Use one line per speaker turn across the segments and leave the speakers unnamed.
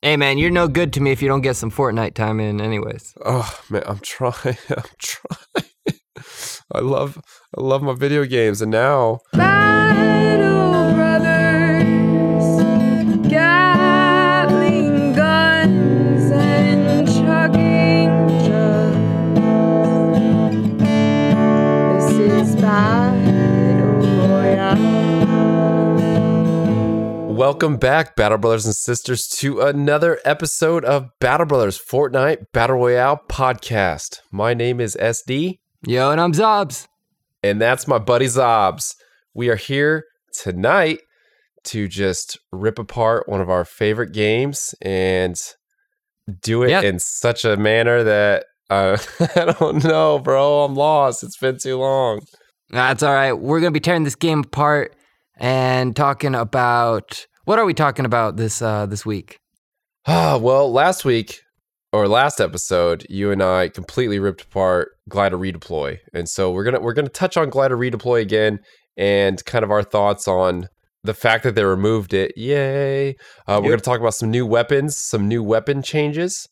Hey man, you're no good to me if you don't get some Fortnite time in, anyways.
Oh man, I'm trying. I'm trying. I love I love my video games, and now welcome back, Battle Brothers and Sisters, to another episode of Battle Brothers Fortnite Battle Royale podcast. My name is Essdii,
Yo, and I'm Xobbes.
and that's my buddy Xobbes. We are here tonight to just rip apart one of our favorite games and do it
Yep.
in such a manner that uh, I don't know, bro. I'm lost. It's been too long.
That's all right. We're gonna be tearing this game apart and talking about what are we talking about this uh this week?
Ah, well, last week or last episode, you and I completely ripped apart glider redeploy, and so we're gonna we're gonna touch on glider redeploy again and kind of our thoughts on the fact that they removed it. Yay! Uh, We're gonna talk about some new weapons, some new weapon changes.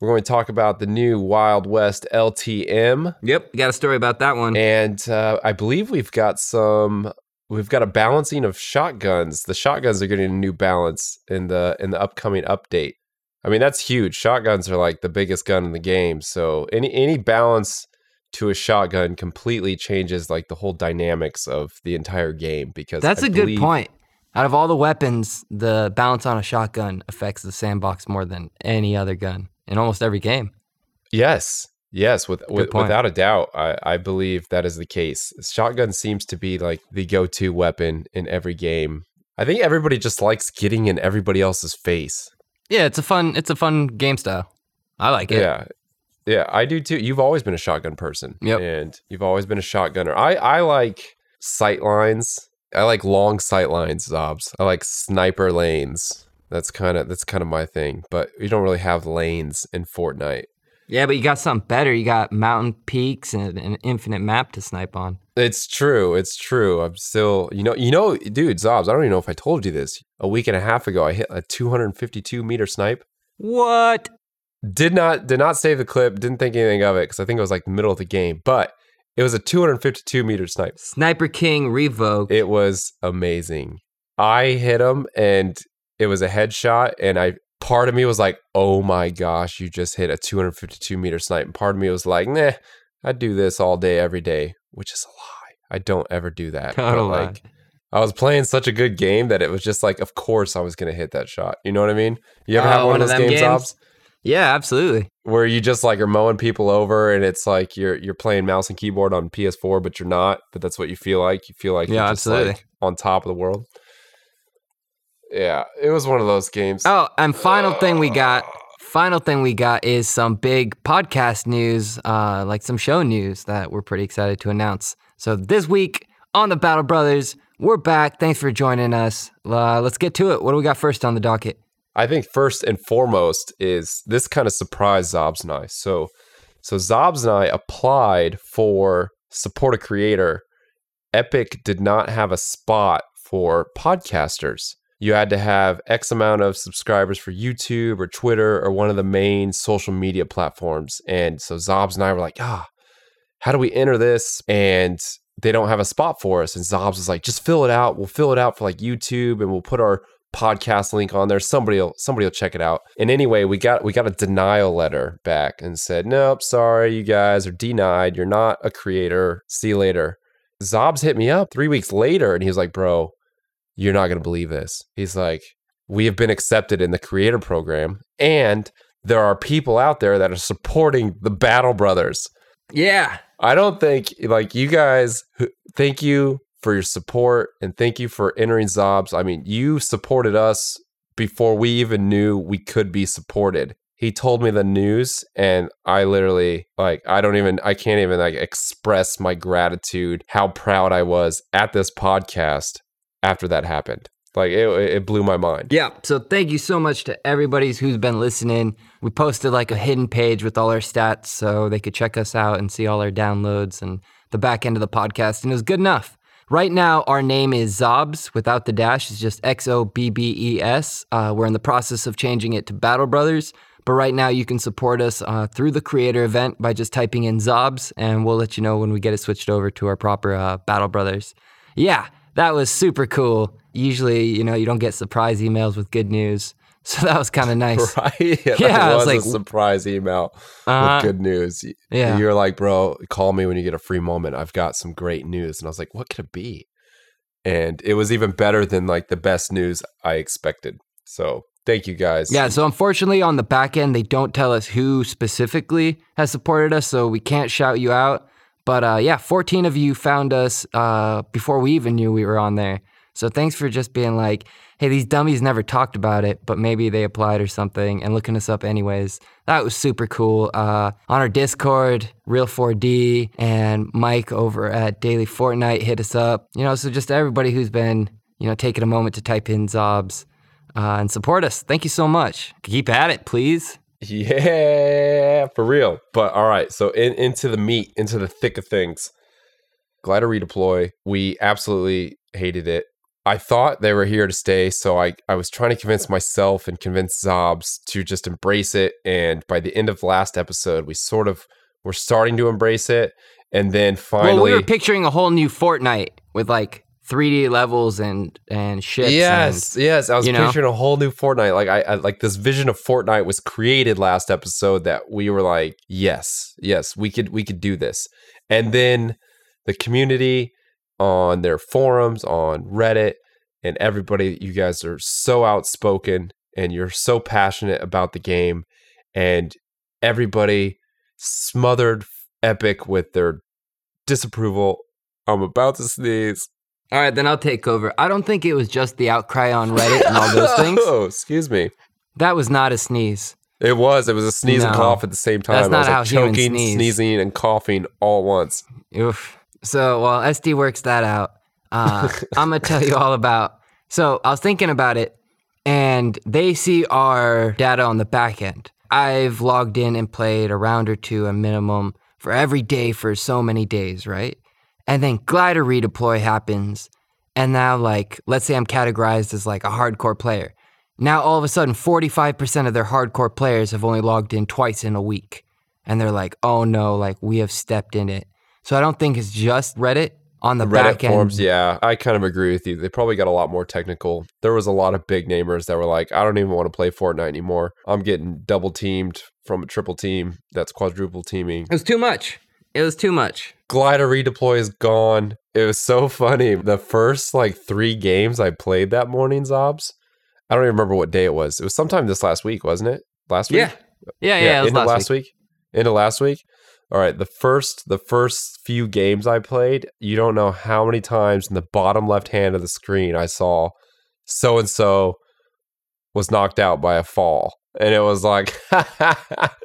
We're going to talk about the new Wild West LTM,
Yep, got a story about that one.
and uh, I believe we've got some. We've got a balancing of shotguns. The shotguns are getting a new balance in the in the upcoming update. I mean, that's huge. Shotguns are like the biggest gun in the game. So any any balance to a shotgun completely changes like the whole dynamics of the entire game because
That's
a
a good point. Out of all the weapons, the balance on a shotgun affects the sandbox more than any other gun in almost every game.
Yes. Yes, with, with without a doubt, I, I believe that is the case. Shotgun seems to be like the go-to weapon in every game. I think everybody just likes getting in everybody else's face.
Yeah, it's a fun it's a fun game style. I like it.
Yeah. Yeah, I do too. You've always been a shotgun person.
Yep.
And you've always been a shotgunner. I, I like sight lines. I like long sight lines, Xobbes. I like sniper lanes. That's kind of that's kind of my thing. But you don't really have lanes in Fortnite.
Yeah, but you got something better. You got mountain peaks and an infinite map to snipe on.
It's true. It's true. I'm still, you know, you know, dude, Xobbes. I don't even know if I told you this. A week and a half ago, I hit a 252 meter snipe.
What?
Did not, did not save the clip. Didn't think anything of it because I think it was like the middle of the game. But it was a 252 meter snipe.
Sniper King Revoke.
It was amazing. I hit him and it was a headshot. And I, part of me was like, oh my gosh, you just hit a 252 meter snipe. And part of me was like, nah, I do this all day, every day, which is a lie. I don't ever do that. But,
lie.
like, I was playing such a good game that it was just like, of course I was going to hit that shot. You know what I mean? You ever
Oh,
have one,
one
of those games,
games?
Ops,
Yeah, absolutely.
where you just like are mowing people over and it's like you're you're playing mouse and keyboard on PS4, but you're not. But that's what you feel like. You feel like
Yeah,
you're just
absolutely.
like on top of the world. Yeah, it was one of those games.
Oh, and final thing we got. Final thing we got is some big podcast news, uh, like some show news that we're pretty excited to announce. So this week on the Battle Brothers, we're back. Thanks for joining us. Uh, let's get to it. What do we got first on the docket?
I think first and foremost is this kind of surprised Xobbes and I. So, so Xobbes and I applied for support a creator. Epic did not have a spot for podcasters. You had to have X amount of subscribers for YouTube or Twitter or one of the main social media platforms. And so Xobbes and I were like, ah, how do we enter this? And they don't have a spot for us. And Xobbes was like, just fill it out. We'll fill it out for like YouTube and we'll put our podcast link on there. Somebody will somebody will check it out. And anyway, we got we got a denial letter back and said, Nope, sorry, you guys are denied. You're not a creator. See you later. Xobbes hit me up three weeks later and he was like, Bro, you're not gonna believe this. He's like, We have been accepted in the creator program, and there are people out there that are supporting the Battle Brothers.
Yeah.
I don't think like you guys. Thank you for your support and thank you for entering Xobbes. I mean, you supported us before we even knew we could be supported. He told me the news and I literally like I don't even I can't even like express my gratitude how proud I was at this podcast after that happened. Like it it blew my mind.
Yeah. So thank you so much to everybody who's been listening. We posted like a hidden page with all our stats so they could check us out and see all our downloads and the back end of the podcast. And it was good enough. Right now, our name is Xobbes without the dash. It's just X O B B E S. Uh, we're in the process of changing it to Battle Brothers. But right now, you can support us uh, through the creator event by just typing in Xobbes, and we'll let you know when we get it switched over to our proper uh, Battle Brothers. Yeah, that was super cool. Usually, you know, you don't get surprise emails with good news. So that was kind of nice.
Right? Yeah,
Yeah,
that
was
was,
like-
a surprise email
Uh,
with good news.
Yeah.
You're like, bro, call me when you get a free moment. I've got some great news. And I was like, what could it be? And it was even better than like the best news I expected. So thank you guys.
Yeah, so unfortunately on the back end they don't tell us who specifically has supported us, so we can't shout you out. But uh, yeah, 14 of you found us uh, before we even knew we were on there. So thanks for just being like, hey, these dummies never talked about it, but maybe they applied or something and looking us up anyways. That was super cool. Uh, on our Discord, Real4D and Mike over at Daily Fortnite hit us up. You know, so just everybody who's been, you know, taking a moment to type in Xobbes uh, and support us. Thank you so much. Keep at it, please.
Yeah, for real. But all right, so in, into the meat, into the thick of things. Glider redeploy. We absolutely hated it. I thought they were here to stay, so I, I was trying to convince myself and convince Xobbes to just embrace it. And by the end of last episode, we sort of were starting to embrace it. And then finally,
well, we were picturing a whole new Fortnite with like 3D levels and and ships.
Yes, yes. I was
you know?
a whole new Fortnite. Like I, I like this vision of Fortnite was created last episode that we were like, yes, yes, we could we could do this. And then the community on their forums, on Reddit, and everybody, you guys are so outspoken and you're so passionate about the game. And everybody smothered Epic with their disapproval. I'm about to sneeze.
All right, then I'll take over. I don't think it was just the outcry on Reddit and all those things.
Oh, excuse me.
That was not a sneeze.
It was. It was a sneeze and
No.
cough at the same time.
That's
I
not
was like
how humans
choking,
sneeze.
sneezing, and coughing all at once.
Oof. So while Essdii works that out, uh, I'm gonna tell you all about. So I was thinking about it, and they see our data on the back end. I've logged in and played a round or two a minimum for every day for so many days, right? And then glider redeploy happens, and now like let's say I'm categorized as like a hardcore player. Now all of a sudden, 45% of their hardcore players have only logged in twice in a week, and they're like, "Oh no, like we have stepped in it." So I don't think it's just Reddit on the
Reddit
back end.
forums, yeah, I kind of agree with you. They probably got a lot more technical. There was a lot of big namers that were like, I don't even want to play Fortnite anymore. I'm getting double teamed from a triple team that's quadruple teaming.
It was too much. It was too much.
Glider redeploy is gone. It was so funny. The first like three games I played that morning, Xobbes. I don't even remember what day it was. It was sometime this last week, wasn't it? Last week?
Yeah. Yeah, yeah, it was
into
last,
last
week.
week. Into last week. All right, the first the first few games I played, you don't know how many times in the bottom left hand of the screen I saw so and so was knocked out by a fall, and it was like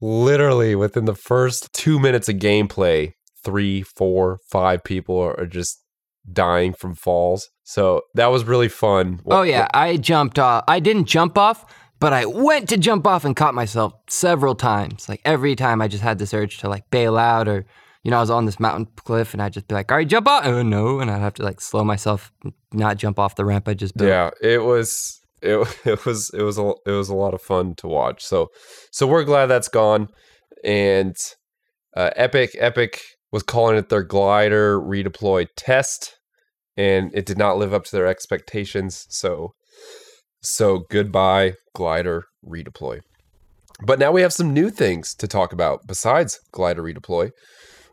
literally within the first two minutes of gameplay, three, four, five people are just dying from falls. So that was really fun.
Oh yeah, I jumped off. I didn't jump off, but I went to jump off and caught myself several times. Like every time, I just had this urge to like bail out, or you know, I was on this mountain cliff and I'd just be like, "All right, jump off!" Oh no, and I'd have to like slow myself, not jump off the ramp I just built.
Yeah, it was it, it was it was a it was a lot of fun to watch. So so we're glad that's gone. And uh, Epic Epic was calling it their glider redeploy test, and it did not live up to their expectations. So so goodbye glider redeploy. But now we have some new things to talk about besides glider redeploy.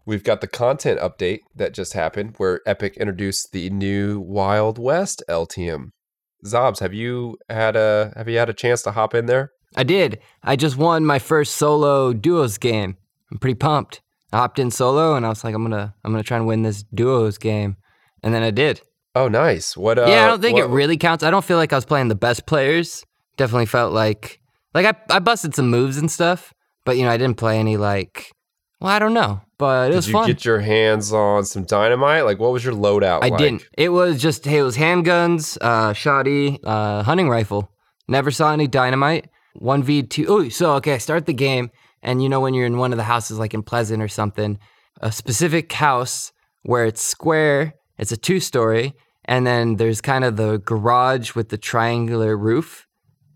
We've got the content update that just happened where Epic introduced the new Wild West LTM. Xobbes, have you had a have you had a chance to hop in there?
I did. I just won my first solo duos game. I'm pretty pumped. I hopped in solo and I was like, I'm gonna I'm gonna try and win this duos game, and then I did.
Oh, nice. What? Uh,
yeah, I don't think it really counts. I don't feel like I was playing the best players. Definitely felt like like I I busted some moves and stuff, but you know I didn't play any like. Well, I don't know, but it.
Did
was
you
fun.
get your hands on some dynamite? Like, what was your loadout?
I
like?
didn't. It was just hey, it was handguns, uh, shoddy, uh, hunting rifle. Never saw any dynamite. One v two. Oh, so okay, I start the game, and you know when you're in one of the houses, like in Pleasant or something, a specific house where it's square It's a two story, and then there's kind of the garage with the triangular roof,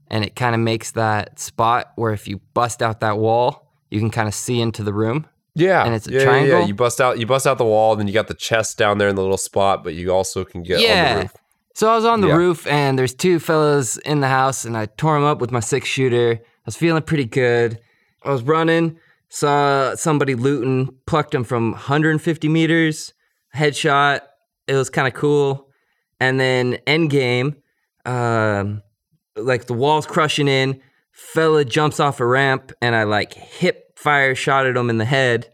and it kind of makes that spot where if you bust out that wall, you can kind of see into the room.
Yeah,
And it's a
yeah,
triangle?
Yeah, you bust out, you bust out the wall, then you got the chest down there in the little spot, but you also can get on
Yeah.
the roof.
So I was on the
Yeah.
roof, and there's two fellas in the house, and I tore them up with my six shooter. I was feeling pretty good. I was running, saw somebody looting, plucked him from 150 meters, headshot. It was kind of cool. And then end game, um, like the walls crushing in, fella jumps off a ramp, and I like hip fire shot at him in the head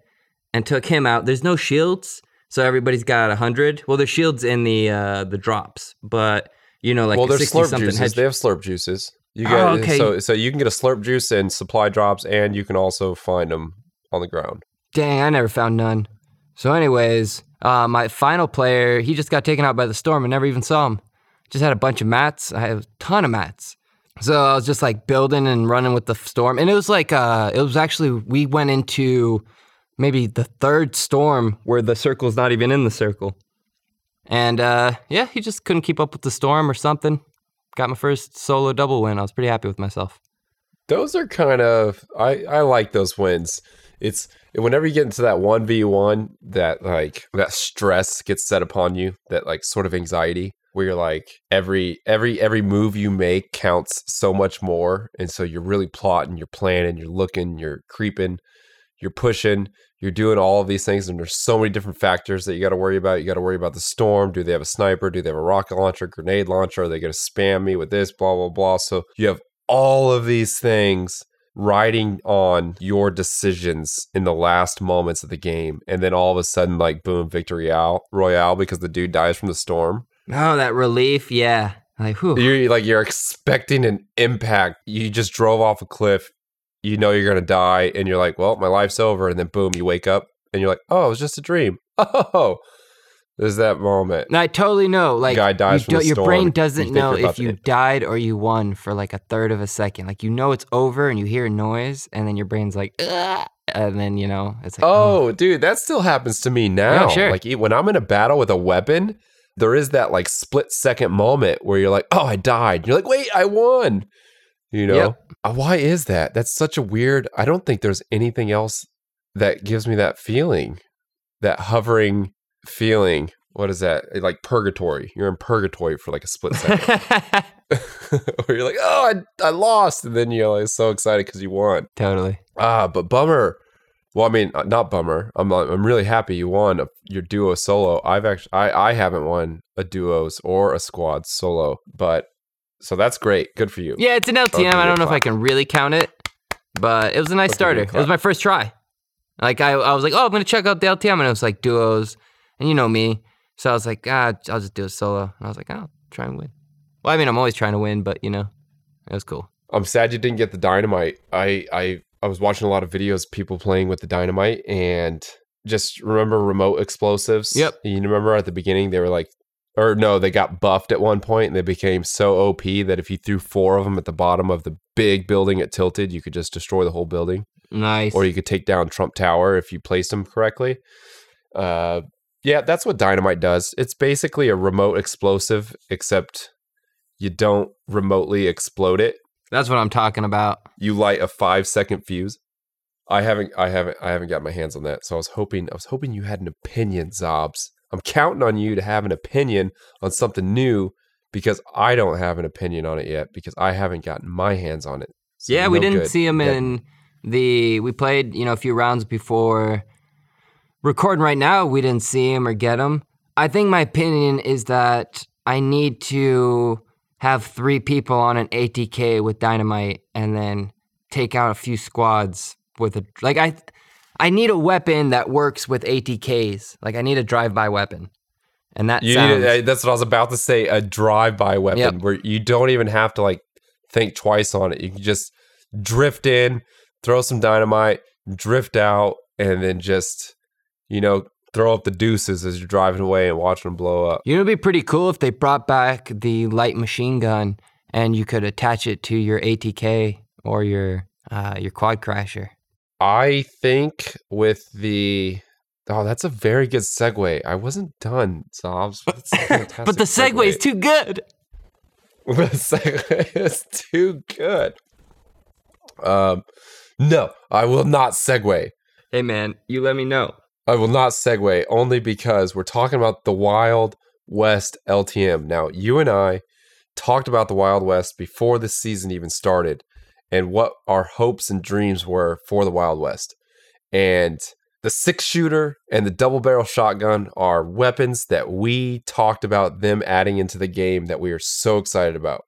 and took him out. There's no shields, so everybody's got a hundred. Well, there's shields in the uh the drops, but you know, like
well, there's
60
slurp
something
juices. They have slurp juices. You
Oh,
get
okay.
so so you can get a slurp juice and supply drops, and you can also find them on the ground.
Dang, I never found none. So, anyways, uh, my final player, he just got taken out by the storm and never even saw him. Just had a bunch of mats. I had a ton of mats. So I was just like building and running with the storm, and it was like uh, it was actually we went into maybe the third storm where the circle's not even in the circle, and uh, yeah, he just couldn't keep up with the storm or something. Got my first solo double win. I was pretty happy with myself.
Those are kind of I I like those wins. It's whenever you get into that one v one, that like that stress gets set upon you, that like sort of anxiety where you're like every every every move you make counts so much more, and so you're really plotting, you're planning, you're looking, you're creeping, you're pushing, you're doing all of these things, and there's so many different factors that you got to worry about. You got to worry about the storm. Do they have a sniper? Do they have a rocket launcher, grenade launcher? Are they going to spam me with this? Blah blah blah. So you have all of these things riding on your decisions in the last moments of the game, and then all of a sudden, like boom, victory out royale because the dude dies from the storm.
Oh, that relief, yeah. Like, whew.
You're like you're expecting an impact. You just drove off a cliff. You know you're gonna die, and you're like, "Well, my life's over." And then boom, you wake up, and you're like, "Oh, it was just a dream." Oh, there's that moment.
No, I totally know. Like,
Guy dies
you don't- your brain doesn't
think
know if you died or you won for like a third of a second. Like, you know it's over, and you hear a noise, and then your brain's like, Ugh, and then you know it's like,
Oh, oh dude, that still happens to me now.
sure.
Like when I'm in a battle with a weapon, there is that like split second moment where you're like, "Oh, I died." You're like, "Wait, I won." You know?
Yep.
Uh, Why is that? That's such a weird. I don't think there's anything else that gives me that feeling. That hovering feeling. What is that? Like purgatory. You're in purgatory for like a split second. where you're like, "Oh, I, I lost." And then you're like so excited cuz you won.
totally.
Ah, but bummer. Well, I mean, uh, not bummer. I'm uh, I'm really happy you won a, your duo solo. I've actually I I haven't won a duos or a squad solo, but so that's great. Good for you.
Yeah, it's an LTM.
you
don't know if I can really count it, but it was a nice
I'll give you a
starter. It was my first try. Like, I, I was like, oh, I'm gonna check out the LTM, and it was like duos, and you know me, so I was like, ah, I'll just do a solo. And I was like, oh, try and win. Well, I mean, I'm always trying to win, but you know, it was cool.
I'm sad you didn't get the dynamite. I I I was watching a lot of videos of people playing with the dynamite and just remember remote explosives.
Yep.
You remember at the beginning they were like or no, they got buffed at one point and they became so OP that if you threw four of them at the bottom of the big building at Tilted, you could just destroy the whole building.
Nice.
or you could take down Trump Tower if you placed them correctly. Uh, yeah, that's what dynamite does. It's basically a remote explosive, except you don't remotely explode it.
That's what I'm talking about.
You light a five second fuse. I haven't, I haven't, I haven't got my hands on that. So I was hoping, I was hoping you had an opinion, Xobbes. I'm counting on you to have an opinion on something new because I don't have an opinion on it yet because I haven't gotten my hands on it. So
yeah, we didn't see him in the. We played, you know, a few rounds before recording. Right now, we didn't see him or get him. I think my opinion is that I need to have three people on an ATK with dynamite, and then take out a few squads with a like. I I need a weapon that works with ATKs. Like I need a drive-by weapon, and that sounds.
uh, that's what I was about to say. A drive-by weapon
Yep.
where you don't even have to like think twice on it. You can just drift in, throw some dynamite, drift out, and then just you know throw up the deuces as you're driving away and watching them blow up.
You know, it'd be pretty cool if they brought back the light machine gun and you could attach it to your ATK or your uh, your quad crasher.
I think with the Oh, that's a very good segue. I wasn't done, Xobbes. but it's a fantastic
but the segue is too good.
the segue is too good. Um, no, I will not segue.
Hey man, you let me know.
I will not segue only because we're talking about the Wild West LTM. Now, you and I talked about the Wild West before the season even started and what our hopes and dreams were for the Wild West. And the six shooter and the double barrel shotgun are weapons that we talked about them adding into the game that we are so excited about.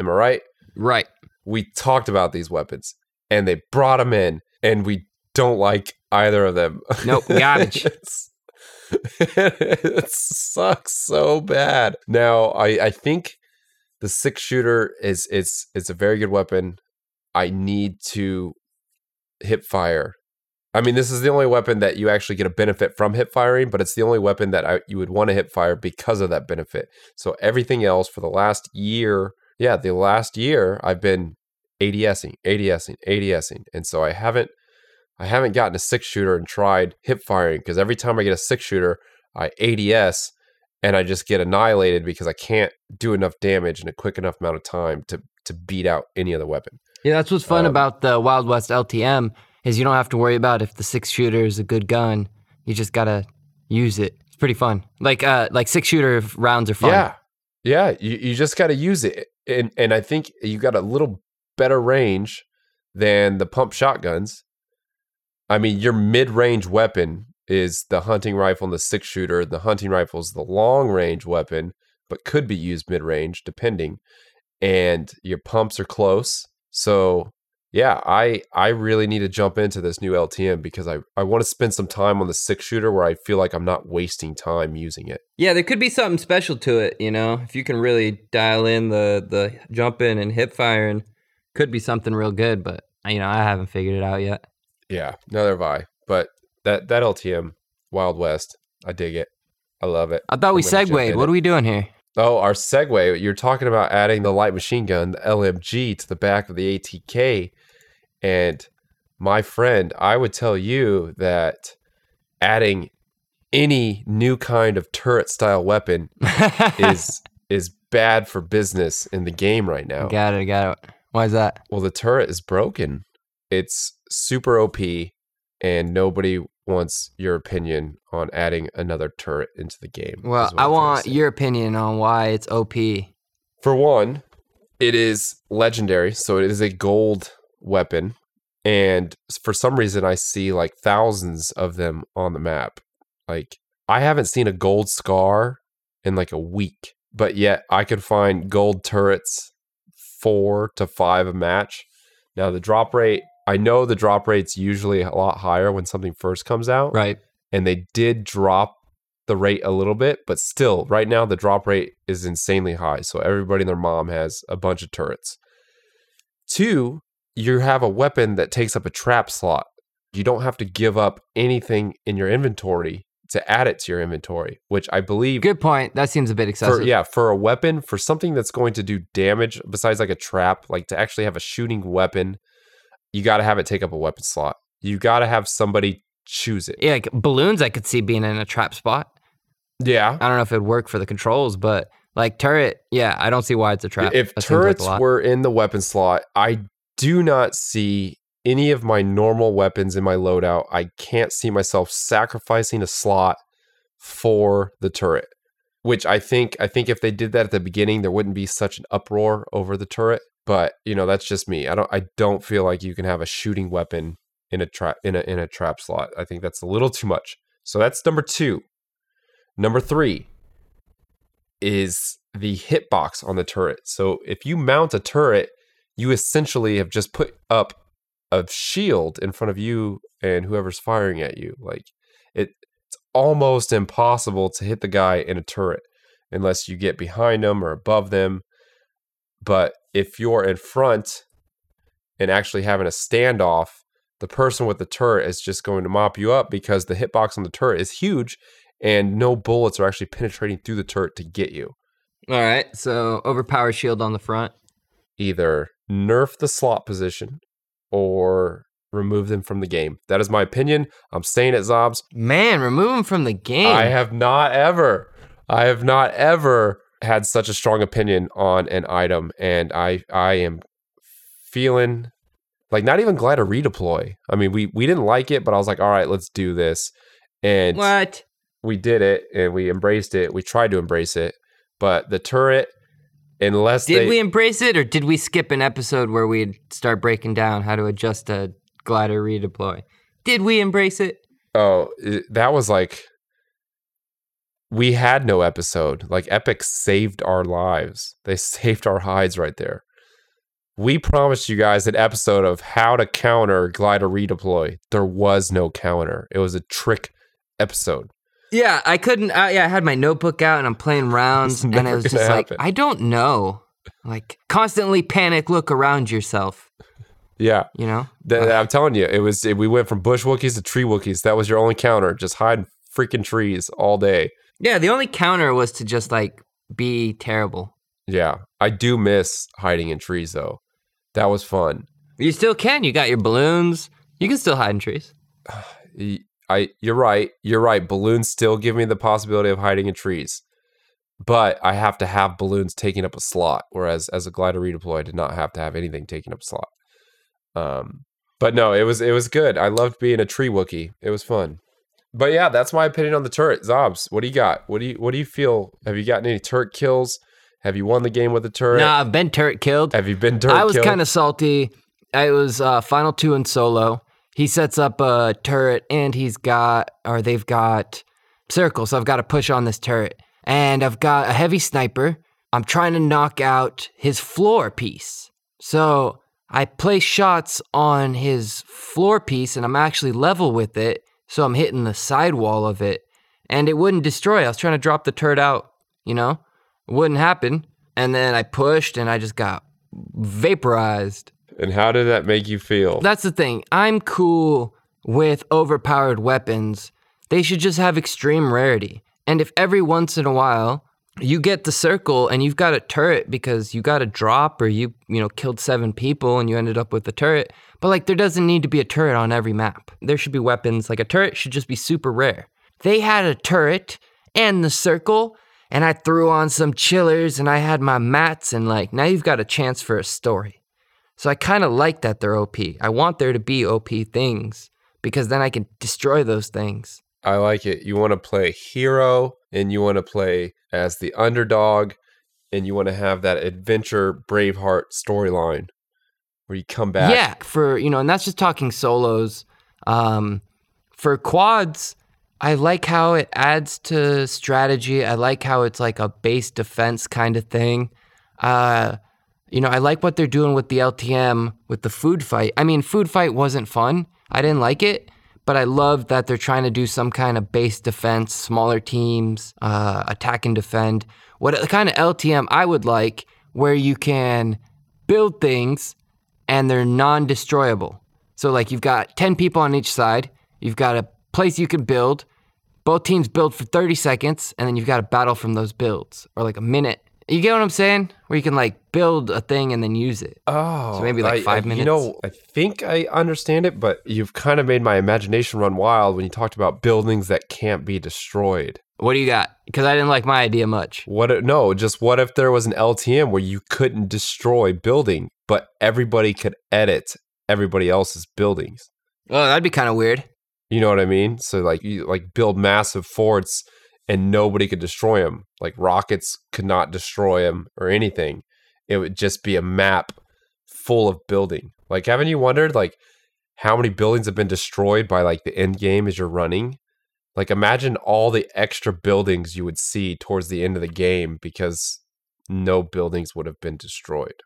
Am I right?
Right.
We talked about these weapons and they brought them in, and we don't like either of them.
Nope, garbage.
It's- it sucks so bad. Now, I, I think the six shooter is is is a very good weapon. I need to hip fire. I mean, this is the only weapon that you actually get a benefit from hip firing, but it's the only weapon that I, you would want to hip fire because of that benefit. So everything else for the last year, yeah, the last year I've been ADSing, ADSing, ADSing, and so I haven't I haven't gotten a six shooter and tried hip firing because every time I get a six shooter, I ADS and I just get annihilated because I can't do enough damage in a quick enough amount of time to to beat out any other weapon.
Yeah, that's what's fun
Um,
about the Wild West LTM is you don't have to worry about if the six shooter is a good gun. You just gotta use it. It's pretty fun. Like uh like six shooter rounds are fun.
Yeah. Yeah. You, you just got to use it. And, and I think you got a little better range than the pump shotguns. I mean, your mid range weapon is the hunting rifle and the six shooter. The hunting rifle is the long range weapon, but could be used mid range depending. And your pumps are close. So yeah, I I really need to jump into this new LTM because I, I want to spend some time on the six shooter where I feel like I'm not wasting time using it.
Yeah, there could be something special to it, you know. If you can really dial in the the jumping and hip firing, could be something real good. But you know, I haven't figured it out yet.
Yeah, neither have I. But that that LTM Wild West, I dig it. I love it.
I thought we segued. What are we doing here?
Oh, our segue. You're talking about adding the light machine gun, the LMG, to the back of the ATK. And my friend, I would tell you that adding any new kind of turret style weapon is is bad for business in the game right now.
got it. Got it. Why is that?
Well, the turret is broken. It's super OP, and nobody wants your opinion on adding another turret into the game.
Well, I
I'm trying to
want your opinion on why it's OP.
For one, it is legendary, so it is a gold weapon, and for some reason, I see like thousands of them on the map. Like I haven't seen a gold scar in like a week, but yet I could find gold turrets four to five a match. Now the drop rate, I know the drop rate's usually a lot higher when something first comes out,
Right.
and they did drop the rate a little bit, but still, right now the drop rate is insanely high. So everybody and their mom has a bunch of turrets. Two, you have a weapon that takes up a trap slot. You don't have to give up anything in your inventory to add it to your inventory, which I believe
Good point. That seems a bit excessive.
for yeah, for a weapon, for something that's going to do damage besides like a trap, like to actually have a shooting weapon, you got to have it take up a weapon slot. You got to have somebody choose it.
Yeah, like balloons, I could see being in a trap spot.
Yeah.
I don't know if it'd work for the controls, but like turret, yeah, I don't see why it's a trap.
If
That seems like
turrets were in the weapon slot, I do not see any of my normal weapons in my loadout. I can't see myself sacrificing a slot for the turret. Which I think I think if they did that at the beginning, there wouldn't be such an uproar over the turret. But you know, that's just me. I don't I don't feel like you can have a shooting weapon in a trap in a in a trap slot. I think that's a little too much. So that's number two. Number three is the hitbox on the turret. So if you mount a turret, you essentially have just put up a shield in front of you and whoever's firing at you. Like it, it's almost impossible to hit the guy in a turret unless you get behind them or above them. But if you're in front and actually having a standoff, the person with the turret is just going to mop you up because the hitbox on the turret is huge and no bullets are actually penetrating through the turret to get you.
All right, so overpower shield on the front.
Either nerf the slot position or remove them from the game. That is my opinion. I'm saying it, Xobbes.
Man, remove them from the game.
I have not ever, I have not ever had such a strong opinion on an item, and I I am feeling like not even glider redeploy. I mean, we we didn't like it, but I was like, all right, let's do this, and
what?
we did it, and we embraced it. We tried to embrace it, but the turret, unless
Did
they,
we embrace it or did we skip an episode where we'd start breaking down how to adjust a glider redeploy? Did we embrace it?
Oh, that was like we had no episode. Like Epic saved our lives. They saved our hides right there. We promised you guys an episode of how to counter glider redeploy. There was no counter. It was a trick episode.
Yeah, I couldn't. Uh, yeah, I had my notebook out and I'm playing rounds, and I was just like. I don't know. Like, constantly panic, look around yourself.
Yeah,
You know?
th- I'm telling you, it was. we went from bush Wookiees to tree Wookiees. That was your only counter. Just hide in freaking trees all day.
Yeah, the only counter was to just like be terrible.
Yeah, I do miss hiding in trees though. That was fun.
You still can. You got your balloons. You can still hide in trees.
I you're right. You're right. Balloons still give me the possibility of hiding in trees. But I have to have balloons taking up a slot, whereas as a glider redeploy, I did not have to have anything taking up a slot. Um, but no, it was it was good. I loved being a tree Wookie. It was fun. But yeah, that's my opinion on the turret. Xobbes, what do you got? What do you what do you feel? Have you gotten any turret kills? Have you won the game with the turret?
Nah, I've been turret killed.
Have you been turret killed?
I was kind of salty. I was uh, final two in solo. He sets up a turret and he's got, or they've got circles. So I've got to push on this turret. And I've got a heavy sniper. I'm trying to knock out his floor piece. So I place shots on his floor piece and I'm actually level with it. So I'm hitting the sidewall of it. And it wouldn't destroy. I was trying to drop the turret out, you know? It wouldn't happen. And then I pushed and I just got vaporized.
and how did that make you feel?
That's the thing. I'm cool with overpowered weapons. They should just have extreme rarity. And if every once in a while you get the circle and you've got a turret because you got a drop or you, you know, killed seven people and you ended up with the turret, but like there doesn't need to be a turret on every map. There should be weapons. Like a turret should just be super rare. They had a turret and the circle and I threw on some chillers and I had my mats and like now you've got a chance for a story. So I kind of like that they're OP. I want there to be OP things because then I can destroy those things.
I like it. You want to play hero and you want to play as the underdog and you want to have that adventure Braveheart storyline where you come back.
Yeah, for you know, and that's just talking solos. Um, for quads, I like how it adds to strategy. I like how it's like a base defense kind of thing. Uh, you know, I like what they're doing with the LTM with the food fight. I mean, food fight wasn't fun. I didn't like it, but I love that they're trying to do some kind of base defense, smaller teams, uh, attack and defend. What kind of LTM I would like where you can build things and they're non-destroyable. So like you've got 10 people on each side, you've got a place you can build. Both teams build for 30 seconds and then you've got a battle from those builds or like a minute. You get what I'm saying? Where you can like build a thing and then use it.
Oh,
So maybe, like,
I-
five
I- You know. I think I understand it, but you've kind of made my imagination run wild when you talked about buildings that can't be destroyed.
What do you got? Because I didn't like my idea much.
What? if- No, just what if there was an LTM where you couldn't destroy building, but everybody could edit everybody else's buildings?
Oh, that'd be kind of weird.
You know what I mean? So like you like build massive forts and nobody could destroy them. Like rockets could not destroy them or anything. It would just be a map full of building. Like haven't you wondered like how many buildings have been destroyed by like the end game as you're running? Like imagine all the extra buildings you would see towards the end of the game because no buildings would have been destroyed.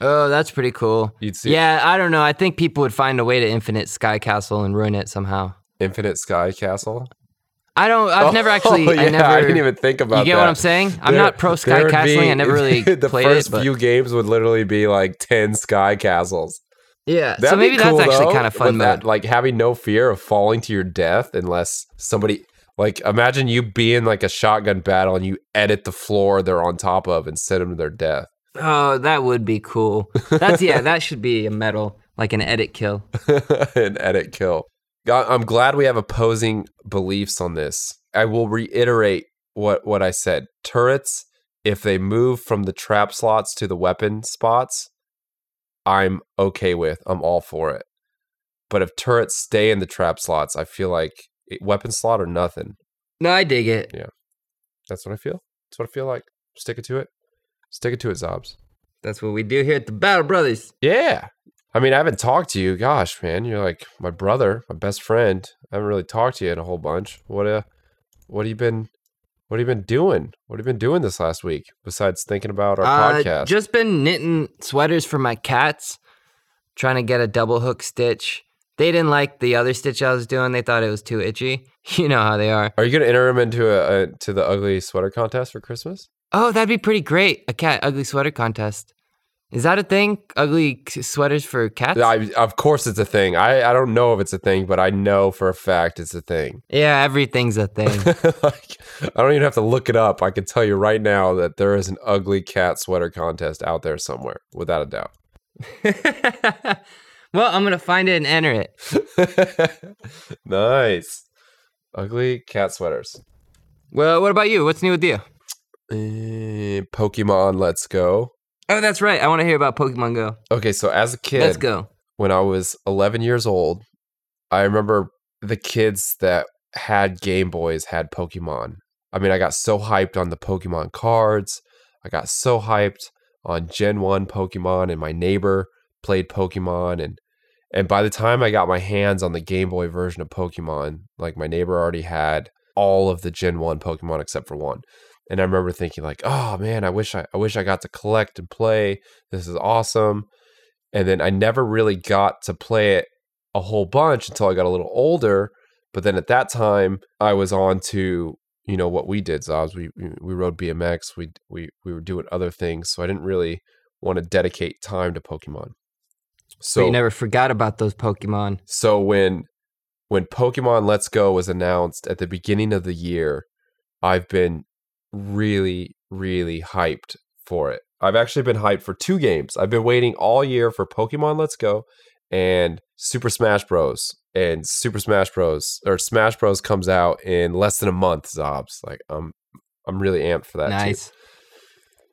Oh, that's pretty cool.
You'd see
Yeah, I don't know. I think people would find a way to infinite Sky Castle and ruin it somehow.
Infinite Sky Castle.
I don't. I've oh, never actually.
Oh, yeah,
I never.
I didn't even think about that.
you get
that.
what I'm saying? I'm
There-
not pro Sky Castling.
be-
I never really
the
played
first
it. But
few games would literally be like ten sky castles.
yeah,
That'd
so
be
maybe that's actually
though,
kind of fun
that, like having no fear of falling to your death unless somebody. Like imagine you being like a shotgun battle and you edit the floor they're on top of and send them to their death.
Oh, that would be cool. That's yeah. that should be a medal. like an edit kill.
an edit kill. I'm glad we have opposing beliefs on this. I will reiterate what what I said. Turrets, if they move from the trap slots to the weapon spots, I'm okay with. I'm all for it. But if turrets stay in the trap slots, I feel like it, weapon slot or nothing.
No, I dig it.
Yeah, that's what I feel. That's what I feel like. Stick it to it. Stick it to it, Xobbes.
That's what we do here at the Battle Brothers.
Yeah. I mean, I haven't talked to you. Gosh, man, you're like my brother, my best friend. I haven't really talked to you in a whole bunch. What uh, what have you been, what have you been doing? What have you been doing this last week besides thinking about our
Uh,
podcast?
Just been knitting sweaters for my cats, trying to get a double hook stitch. They didn't like the other stitch I was doing. They thought it was too itchy. You know how they are.
Are you gonna enter them into a, a to the ugly sweater contest for Christmas?
Oh, that'd be pretty great. A cat ugly sweater contest. Is that a thing? Ugly sweaters for cats?
I, of course, it's a thing. I, I don't know if it's a thing, but I know for a fact it's a thing.
yeah, everything's a thing.
like, I don't even have to look it up. I can tell you right now that there is an ugly cat sweater contest out there somewhere, without a doubt.
well, I'm gonna find it and enter it.
nice. Ugly cat sweaters.
Well, what about you? What's new with you?
Eh, Pokemon Let's Go.
Oh, that's right. I want to hear about Pokemon Go.
Okay, so as a kid,
Let's go.
when I was 11 years old, I remember the kids that had Game Boys had Pokemon. I mean, I got so hyped on the Pokemon cards. I got so hyped on Gen 1 Pokemon and my neighbor played Pokemon and and by the time I got my hands on the Game Boy version of Pokemon, like my neighbor already had all of the Gen 1 Pokemon except for one. And I remember thinking like, "Oh man, I wish I I wish I got to collect and play. This is awesome." And then I never really got to play it a whole bunch until I got a little older. But then at that time, I was on to you know what we did, Xobbes. We we- rode BMX. We we we were doing other things, so I didn't really want to dedicate time to Pokemon.
So
So
you never forgot about those Pokemon.
so when when Pokemon Let's Go was announced at the beginning of the year, I've been really really hyped for it. I've actually been hyped for two games. I've been waiting all year for Pokemon Let's Go and Super Smash Bros. And Super Smash Bros. or Smash Bros. comes out in less than a month. Xobbes, like I'm, I'm really amped for that. too.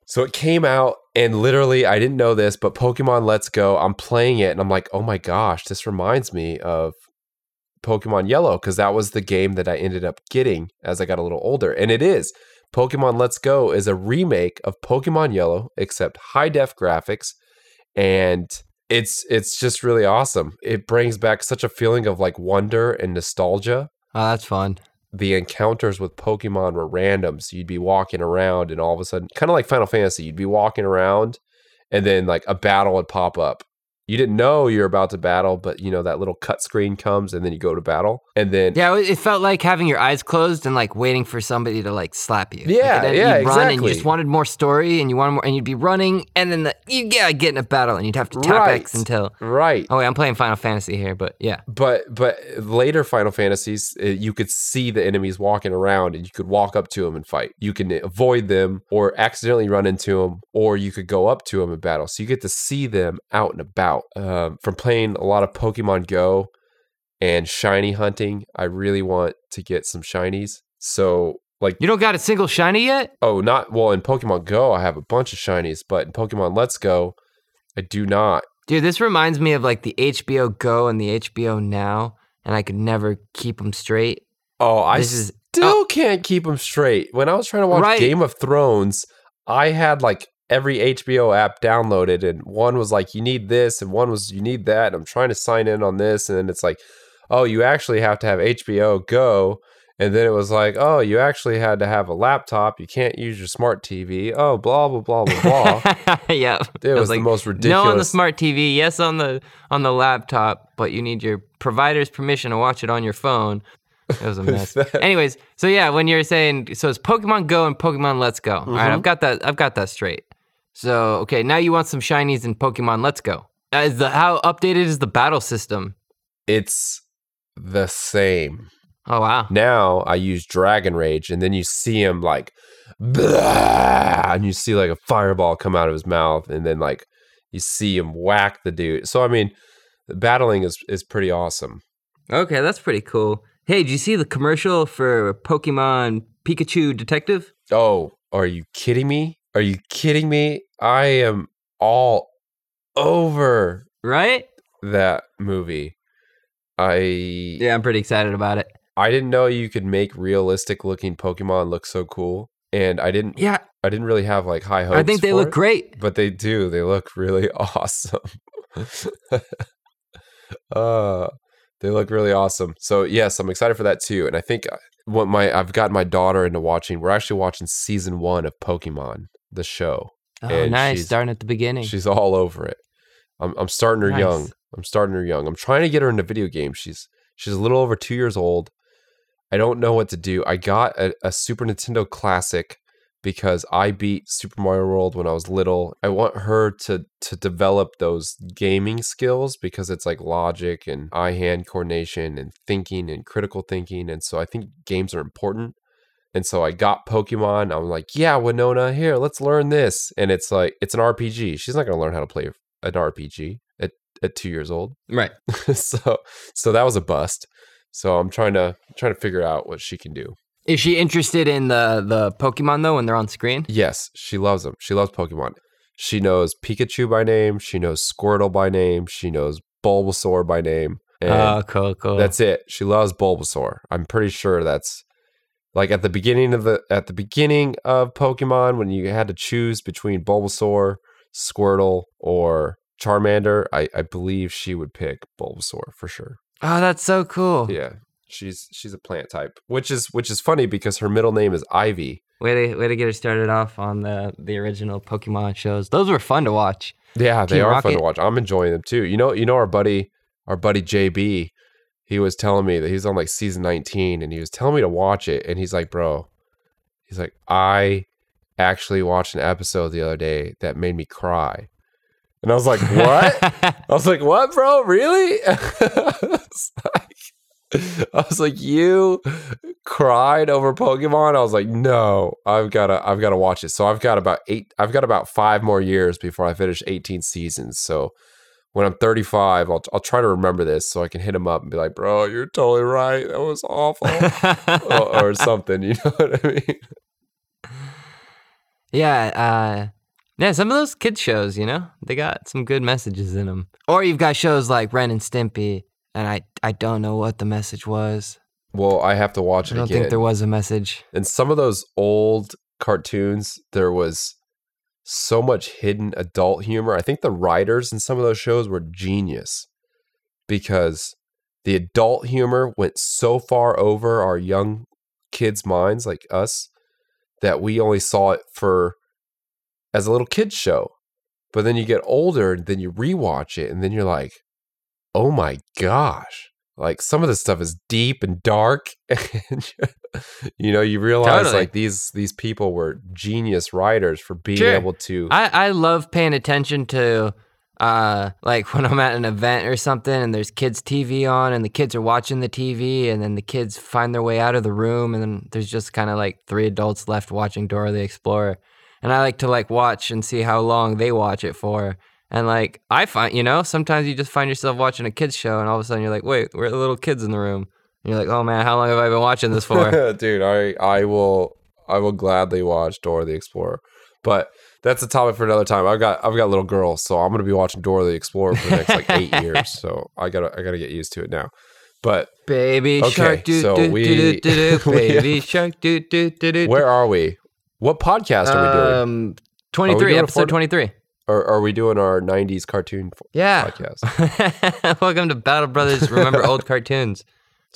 So it came out, and literally, I didn't know this, but Pokemon Let's Go, I'm playing it, and I'm like, oh my gosh, this reminds me of Pokemon Yellow, because that was the game that I ended up getting as I got a little older. And it is. Pokemon Let's Go is a remake of Pokemon Yellow, except high def graphics, and it's it's just really awesome. It brings back such a feeling of like wonder and nostalgia
Oh, that's fun.
the encounters with Pokemon were random. So you'd be walking around and all of a sudden, kind of like Final Fantasy, you'd be walking around and then like a battle would pop up. You didn't know you're about to battle, but you know that little cut screen comes and then you go to battle. And then
Yeah, it felt like having your eyes closed and like waiting for somebody to like slap you.
Yeah,
and then
yeah,
you'd run and you just wanted more story and you wanted more and you'd be running and then the, you yeah get in a battle and you'd have to tap X until.
right.
Oh wait, I'm playing Final Fantasy here, but yeah.
But but later Final Fantasies, uh, you could see the enemies walking around, and you could walk up to them and fight. You can avoid them, or accidentally run into them, or you could go up to them and battle. So you get to see them out and about. Um, from playing a lot of Pokemon Go and shiny hunting, I really want to get some shinies. So like,
You don't got a single shiny yet?
oh, not well in Pokemon Go, I have a bunch of shinies, but in Pokemon Let's Go, I do not.
Dude, this reminds me of like the HBO Go and the HBO Now, and I could never keep them straight.
Oh, I
This is-
still can't keep them straight. When I was trying to watch
Right.
Game of Thrones, I had like every HBO app downloaded, and one was like, you need this, and one was, you need that. And I'm trying to sign in on this, and then it's like, oh, you actually have to have HBO Go. And then it was like, oh, you actually had to have a laptop. You can't use your smart TV. Oh, blah, blah, blah, blah, blah.
yeah,
It
I
was,
like,
the most ridiculous.
No on the smart TV, yes on the on the laptop, but you need your provider's permission to watch it on your phone. It was a mess. Anyways, so yeah, when you're saying so it's Pokemon Go and Pokemon Let's Go. All
Mm-hmm.
right, I've got that. I've got that straight. So okay, now you want some shinies in Pokemon Let's Go. Uh, Is the how updated is the battle system?
It's the same.
Oh wow.
now I use Dragon Rage, and then you see him like, "Blah," and you see like a fireball come out of his mouth, and then like you see him whack the dude. So I mean, battling is is pretty awesome.
Okay, that's pretty cool. Hey, did you see the commercial for Pokemon Pikachu Detective?
Oh, are you kidding me? Are you kidding me? I am all over
Right?
that movie. I
Yeah, I'm pretty excited about it.
I didn't know you could make realistic looking Pokemon look so cool, and I didn't
Yeah,
I didn't really have like high hopes.
I think they look
it,
great.
but they do. They look really awesome. uh, they look really awesome. So yes, I'm excited for that too. And I think uh, what my I've gotten my daughter into watching. We're actually watching season one of Pokemon, the show.
Oh, nice. Starting at the beginning.
She's all over it. I'm I'm starting her
Nice.
young. I'm starting her young. I'm trying to get her into video games. She's she's a little over two years old. I don't know what to do. I got a, a Super Nintendo Classic because I beat Super Mario World when I was little. I want her to to develop those gaming skills because it's like logic and eye hand coordination and thinking and critical thinking. And so I think games are important. And so I got Pokemon. I'm like, yeah, Winona, here, let's learn this. And it's like, it's an RPG. She's not going to learn how to play an RPG at, at two years old.
right.
so, so that was a bust. So I'm trying to trying to figure out what she can do.
Is she interested in the the Pokemon though when they're on screen?
Yes, she loves them. She loves Pokemon. She knows Pikachu by name. She knows Squirtle by name. She knows Bulbasaur by name. And
oh, cool, cool.
That's it. She loves Bulbasaur. I'm pretty sure that's like at the beginning of the at the beginning of Pokemon when you had to choose between Bulbasaur, Squirtle, or Charmander. I, I believe she would pick Bulbasaur for sure.
oh, that's so cool.
Yeah, she's she's a plant type, which is which is funny because her middle name is Ivy.
Way to way to get her started off on the the original Pokemon shows. Those were fun to watch.
Yeah, they
Team
are fun to watch. I'm enjoying them too. You know, you know our buddy, our buddy JB, he was telling me that he's on like season 19 and he was telling me to watch it and he's like, "Bro, he's like, I actually watched an episode the other day that made me cry." And I was like, "What?" I was like, "What, bro? Really?" I was like, I was like, "You cried over Pokemon?" I was like, "No, I've got to I've got to watch it." So I've got about 8 I've got about 5 more years before I finish 18 seasons. So when I'm 35, I'll I'll try to remember this so I can hit him up and be like, "Bro, you're totally right. That was awful." or, or something, you know what I mean?
yeah, uh, yeah. Some of those kids shows, you know, they got some good messages in them. Or you've got shows like Ren and Stimpy, and I I don't know what the message was.
Well, I have to watch it I
don't
again.
think there was a message.
And some of those old cartoons, there was so much hidden adult humor. I think the writers in some of those shows were genius because the adult humor went so far over our young kids' minds, like us, that we only saw it for as a little kids show. But then you get older, and then you rewatch it, and then you're like, oh my gosh. Like some of this stuff is deep and dark. And you know, you realize
Totally.
like these these people were genius writers for being
Sure.
able to
I I love paying attention to. Uh, like when I'm at an event or something and there's kids TV on and the kids are watching the TV and then the kids find their way out of the room and then there's just kind of like three adults left watching Dora the Explorer. And I like to like watch and see how long they watch it for. And like I find, you know, sometimes you just find yourself watching a kids show and all of a sudden you're like, wait, we're the little kids in the room. And you're like, oh man, how long have I been watching this for?
Dude, I I will I will gladly watch Dora the Explorer. But that's a topic for another time. I've got I've got little girls, so I'm gonna be watching Dora the Explorer for the next like eight years. So I gotta I gotta get used to it now. But
Baby
Okay,
shark, do
so
do
we-
do do do. Baby shark, do do do do.
where are we? What podcast are we doing?
Um, 23, episode 23.
Or are we doing our '90s cartoon
Yeah.
podcast?
Welcome to Battle Brothers. Remember old cartoons.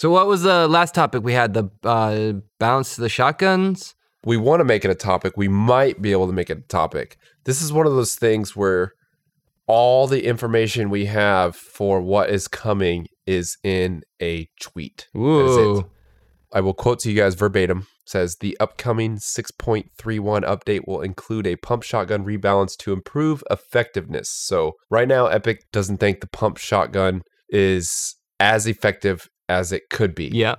So, what was the last topic we had? The uh, bounce to the shotguns.
we want to make it a topic. We might be able to make it a topic. This is one of those things where all the information we have for what is coming is in a tweet. That is it.
Ooh.
I will quote to you guys verbatim. Says the upcoming 6.31 update will include a pump shotgun rebalance to improve effectiveness. So right now, Epic doesn't think the pump shotgun is as effective as it could be.
Yeah.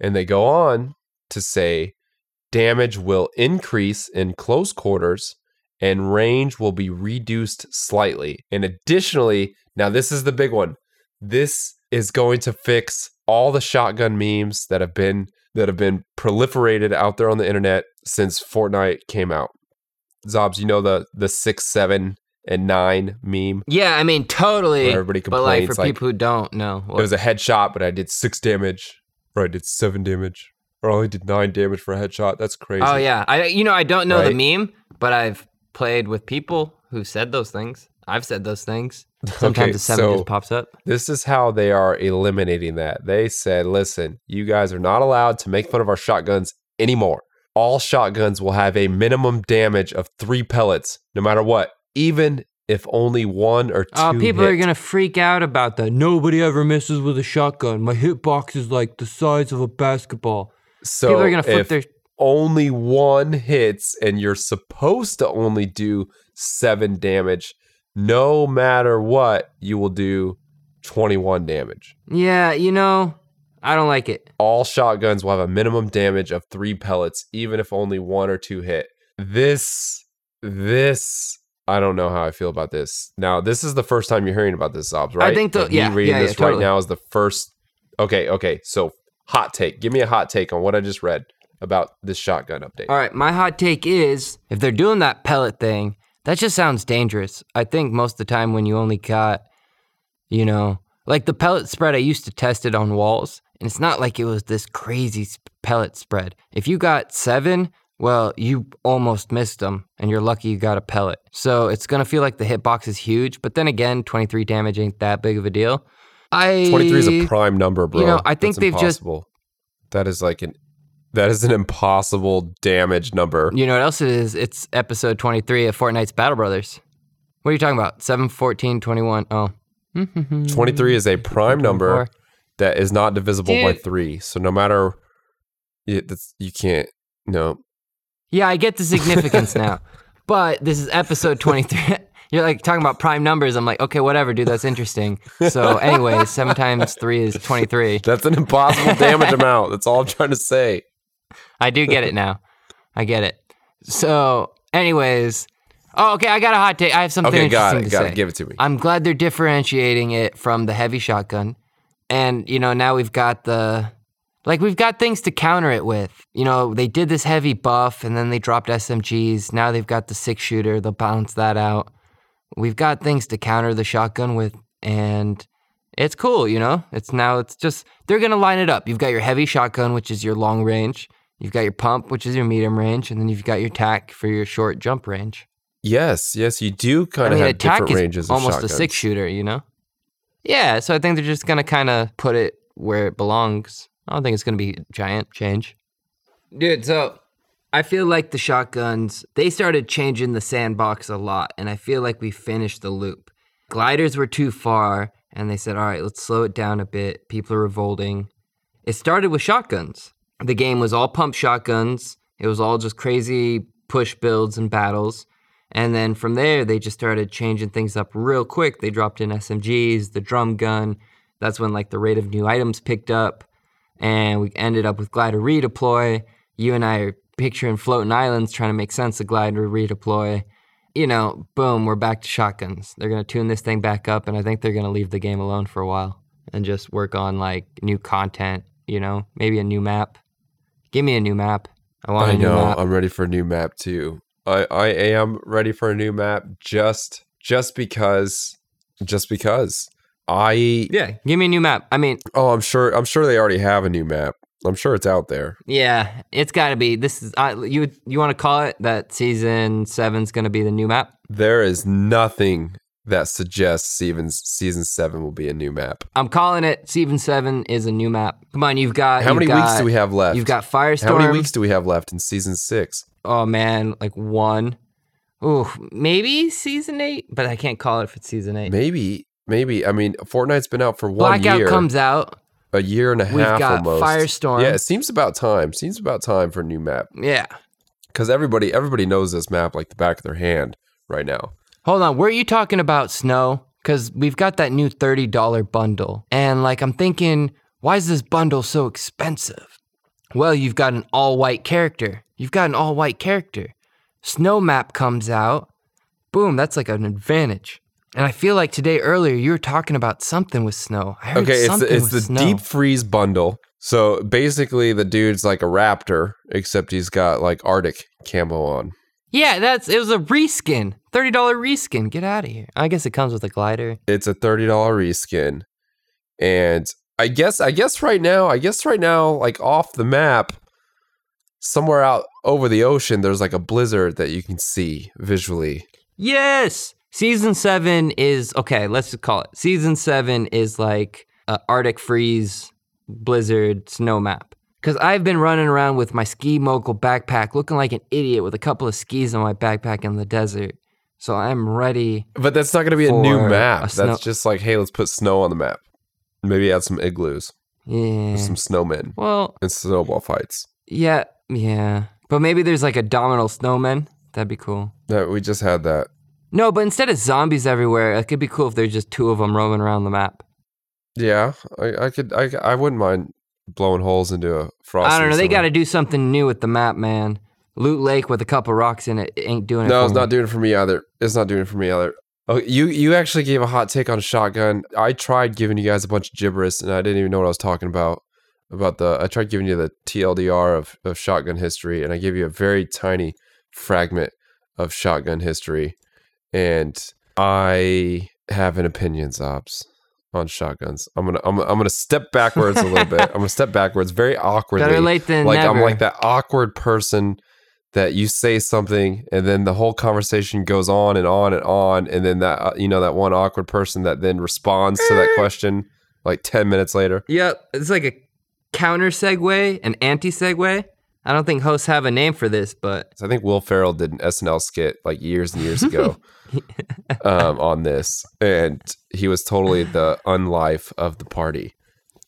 And they go on to say damage will increase in close quarters and range will be reduced slightly. And additionally, now this is the big one this is going to fix all the shotgun memes that have been that have been proliferated out there on the internet since Fortnite came out. Xobbes, you know the the six, seven, and nine meme.
Yeah, I mean totally.
Everybody
but like for
like,
people who don't know,
It was a headshot, but I did six damage, or I did seven damage, or I only did nine damage for a headshot. That's crazy.
oh yeah, I you know I don't know
Right?
the meme, but I've played with people who said those things. I've said those things. Sometimes
Okay,
the seven
so-
just pops up.
This is how they are eliminating that. They said, listen, you guys are not allowed to make fun of our shotguns anymore. All shotguns will have a minimum damage of three pellets, no matter what, even if only one or uh, two.
Oh, people are gonna freak out about that. Nobody ever misses with a shotgun. My hitbox is like the size of a basketball.
So
people are gonna flip
if
their.
only one hits and you're supposed to only do seven damage, no matter what, you will do 21 damage.
Yeah, you know, I don't like it.
all shotguns will have a minimum damage of three pellets, even if only one or two hit. This, this, I don't know how I feel about this. Now, this is the first time you're hearing about this, Xobbes, right?
I think the-
Like, me
yeah,
reading
yeah, yeah,
this right now is the first. Okay, okay. So, hot take. Give me a hot take on what I just read about this shotgun update.
All right, my hot take is if they're doing that pellet thing, that just sounds dangerous. I think most of the time when you only got, you know, like the pellet spread, I used to test it on walls, and it's not like it was this crazy pellet spread. If you got seven, well, you almost missed them, and you're lucky you got a pellet. So it's gonna feel like the hitbox is huge, but then again, 23 damage ain't that big of a deal. I
23 is a prime number, bro.
You know, I think
That's
they've just-
impossible. That is like an. That is an impossible damage number.
You know what else it is? It's episode 23 of Fortnite's Battle Brothers. What are you talking about? 7, 14, 21. Oh.
23 is a prime number that is not divisible by three. So no matter, it, you can't. No,
Yeah, I get the significance now. But this is episode 23. You're like talking about prime numbers. I'm like, okay, whatever, dude. That's interesting. So, anyways, 7 times 3 is 23.
that's an impossible damage amount. That's all I'm trying to say.
I do get it now. I get it. So, anyways. Oh, okay. I got a hot take. I have something
Okay,
interesting
got it.
to
Got
say.
it. Give it to me.
I'm glad they're differentiating it from the heavy shotgun. And, you know, now we've got the like we've got things to counter it with. You know, they did this heavy buff and then they dropped SMGs. Now they've got the six shooter. They'll balance that out. We've got things to counter the shotgun with and it's cool, you know? It's now it's just they're gonna line it up. You've got your heavy shotgun, which is your long range. You've got your pump, which is your medium range, and then you've got your tack for your short jump range.
Yes, yes, you do
I
kind of
mean,
have
attack
different
is
ranges
almost
shotguns.
a six shooter, you know? Yeah, so I think they're just gonna kind of put it where it belongs. I don't think it's gonna be a giant change. Dude, so I feel like the shotguns, they started changing the sandbox a lot, and I feel like we finished the loop. Gliders were too far, and they said, all right, let's slow it down a bit. People are revolting. It started with shotguns. The game was all pump shotguns, it was all just crazy push builds and battles. And then from there, they just started changing things up real quick. They dropped in SMGs, the drum gun. That's when like the rate of new items picked up, and we ended up with glider redeploy. You and I are picturing floating islands, trying to make sense of glider redeploy. You know, boom, we're back to shotguns. They're gonna tune this thing back up, and I think they're gonna leave the game alone for a while and just work on like new content. You know, maybe a new map. Give me a new map. I want a
I
new
know.
map.
I'm ready for a new map too. I I am ready for a new map just just because just because I
yeah, give me a new map. I mean,
oh I'm sure I'm sure they already have a new map. I'm sure it's out there.
Yeah, it's got to be. This is uh, you. You want to call it that? Season seven's going to be the new map.
There is nothing that suggests season season seven will be a new map.
I'm calling it. Season seven is a new map. Come on, you've got.
How
you've
many weeks do we have left?
You've got Firestorm.
How many weeks do we have left in season six?
Oh man, like one. Ooh, maybe season eight, but I can't call it if it's season eight.
Maybe, maybe. I mean, Fortnite's been out for one year.
Blackout
year,
comes out.
a year and a half.
We've
half
got
almost.
Firestorm.
Yeah, it seems about time. Seems about time for a new map
Yeah.
because everybody everybody knows this map like the back of their hand right now.
Hold on, were you talking about snow? Because we've got that new $30 bundle. And like, I'm thinking, why is this bundle so expensive? Well, you've got an all white character. You've got an all white character. Snow map comes out. Boom, that's like an advantage. And I feel like today earlier you were talking about something with snow. I heard
Okay, it's the, it's
with
the
snow.
deep freeze bundle. So basically, the dude's like a raptor, except he's got like Arctic camo on.
Yeah, that's it was a reskin. $30 reskin. Get out of here. I guess it comes with a glider.
It's a thirty dollar reskin, and I guess I guess right now I guess right now like off the map, somewhere out over the ocean, there's like a blizzard that you can see visually.
Yes. Season 7 is okay, let's just call it. Season 7 is like a Arctic freeze blizzard snow map. Cuz I've been running around with my ski mogul backpack looking like an idiot with a couple of skis on my backpack in the desert. So I'm ready.
But that's not going to be a new map.
a
That's just like, hey, let's put snow on the map. Maybe add some igloos,
Yeah.
some snowmen,
Well,
and snowball fights.
yeah, yeah. But maybe there's like a domino snowman. That'd be cool.
No, we just had that.
No, but instead of zombies everywhere, it could be cool if there's just two of them roaming around the map.
Yeah, I, I could. I, I wouldn't mind blowing holes into a frost.
I don't know. They got to do something new with the map, man. Loot Lake with a couple rocks in it ain't doing it.
No, it's
me.
not doing it for me either. It's not doing it for me either. Oh, you you actually gave a hot take on shotgun. I tried giving you guys a bunch of gibberish, and I didn't even know what I was talking about. About the, I tried giving you the TLDR of, of shotgun history, and I gave you a very tiny fragment of shotgun history, and I have an opinion, Xobbes, on shotguns. I'm gonna I'm, I'm gonna step backwards a little bit. I'm gonna step backwards, very awkwardly
Better late than
like
never.
I'm like that awkward person that you say something and then the whole conversation goes on and on and on and then that uh, you know that one awkward person that then responds to that question like 10 minutes later.
Yep, it's like a counter segue, an anti segue. I don't think hosts have a name for this, but
I think Will Ferrell did an SNL skit like years and years ago um, on this and he was totally the unlife of the party.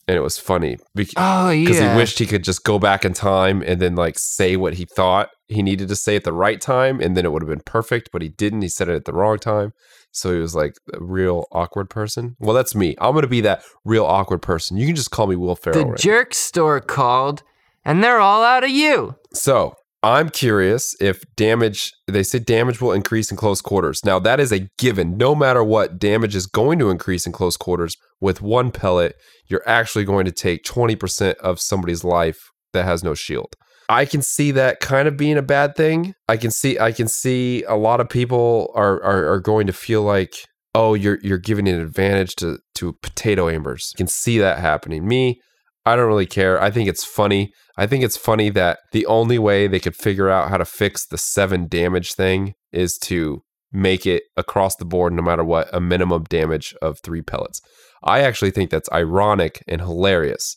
And it was funny because
oh yeah,
he wished he could just go back in time and then like say what he thought he needed to say at the right time and then it would have been perfect but he didn't he said it at the wrong time so he was like a real awkward person well that's me i'm gonna be that real awkward person you can just call me will ferrell
the
right?
jerk store called, and they're all out of you.
so i'm curious if damage they say damage will increase in close quarters now that is a given no matter what damage is going to increase in close quarters with one pellet you're actually going to take 20% of somebody's life that has no shield I can see that kind of being a bad thing. I can see I can see a lot of people are are, are going to feel like oh you're you're giving an advantage to to potato aimers. I can see that happening. Me, I don't really care. I think it's funny. I think it's funny that the only way they could figure out how to fix the 7 damage thing is to make it across the board no matter what a minimum damage of 3 pellets. I actually think that's ironic and hilarious.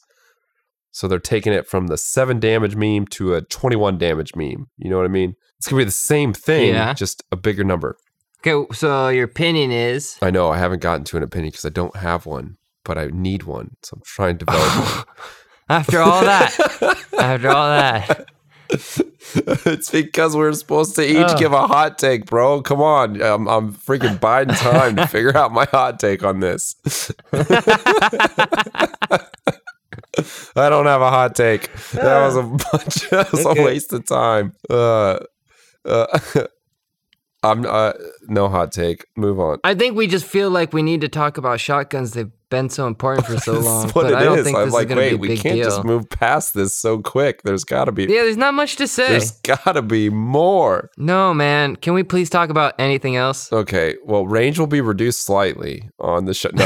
So they're taking it from the seven damage meme to a 21 damage meme. You know what I mean? It's going to be the same thing,
Yeah.
just a bigger number.
Okay, so your opinion is
I know I haven't gotten to an opinion because I don't have one, but I need one. So I'm trying to develop one.
after all that, after all that,
it's because we're supposed to each
Oh.
give a hot take, bro. Come on. I'm, I'm freaking biding time to figure out my hot take on this. I don't have a hot take. That was a bunch. That was
Okay.
a waste of time. Uh, uh, I'm uh, no hot take. Move on.
I think we just feel like we need to talk about shotguns. They've been so important for so long, but I don't
is.
think
I'm
this
like,
is going to be a
we can't
deal.
just move past this so quick. There's got to be.
yeah, there's not much to say.
There's got to be more.
No, man. Can we please talk about anything else?
Okay, well, range will be reduced slightly on the shot. No.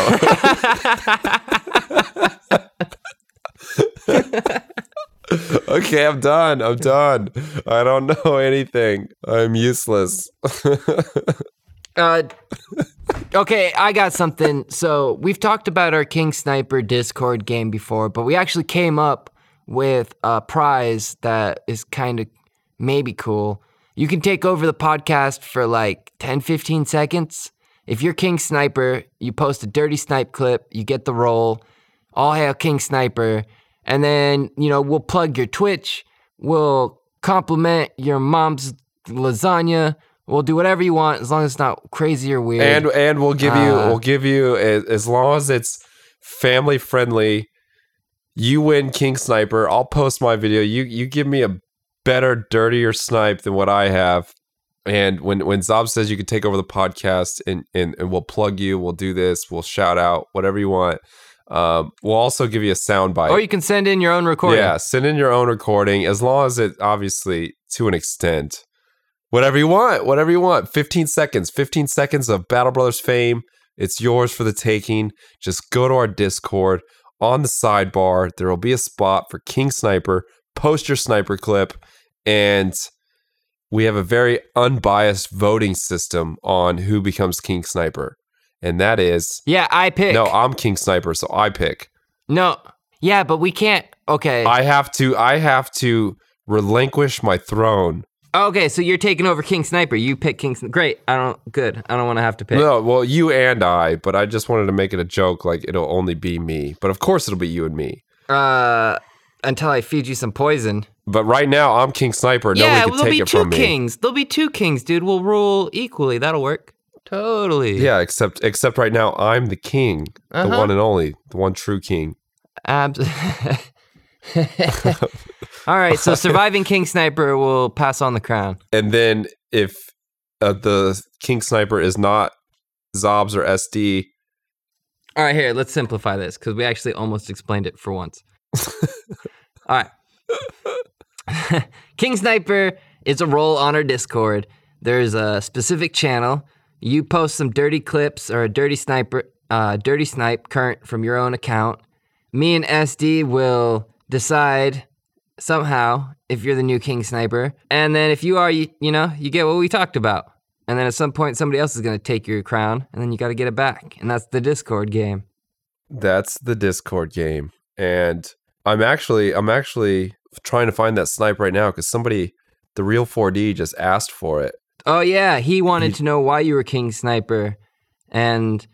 okay, I'm done. I'm done. I don't know anything. I'm useless.
Uh, okay, I got something. So we've talked about our King Sniper Discord game before, but we actually came up with a prize that is kind of maybe cool. You can take over the podcast for like 10, 15 seconds. If you're King Sniper, you post a dirty snipe clip, you get the role. All hail King Sniper. And then, you know, we'll plug your Twitch. We'll compliment your mom's lasagna. We'll do whatever you want as long as it's not crazy or weird.
and and we'll give you
Uh,
we'll give you as, as long as it's family friendly. You win King Sniper. I'll post my video. You you give me a better, dirtier snipe than what I have, And when when Zob says you can take over the podcast and, and and we'll plug you, we'll do this, we'll shout out whatever you want. Um, we'll also give you a sound bite.
Or you can send in your own recording.
Yeah, send in your own recording as long as it obviously to an extent. Whatever you want, whatever you want. 15 seconds, 15 seconds of Battle Brothers fame. It's yours for the taking. Just go to our Discord. On the sidebar, there will be a spot for King Sniper. Post your sniper clip. And we have a very unbiased voting system on who becomes King Sniper. And that is
Yeah, I pick.
no, I'm King Sniper, so I pick.
No. Yeah, but we can't. Okay.
I have to I have to relinquish my throne.
okay, so you're taking over King Sniper. You pick King Sniper. Great. I don't. Good. I don't want to have to pick.
No, well, you and I, but I just wanted to make it a joke like it'll only be me. But of course it'll be you and me.
Uh, until I feed you some poison.
But right now I'm King Sniper.
yeah,
Nobody can
there'll
take
be
it
two
from me.
kings. There'll be two kings, dude. We'll rule equally. That'll work. Totally.
Yeah, except except right now I'm the king, the
Uh-huh.
one and only, the one true king.
Abs- All right, so surviving King Sniper will pass on the crown.
And then if uh, the King Sniper is not Xobbes or Essdii,
All right, here, let's simplify this because we actually almost explained it for once. All right. King Sniper is a role on our Discord. There's a specific channel. You post some dirty clips or a dirty sniper, uh, dirty snipe current from your own account. Me and Essdii will decide somehow if you're the new King Sniper, and then if you are, you, you know, you get what we talked about. And then at some point, somebody else is going to take your crown, and then you got to get it back. And that's the Discord game.
that's the Discord game. And I'm actually I'm actually trying to find that snipe right now because somebody, the real 4D, just asked for it.
Oh yeah, he wanted to know why you were King Sniper, and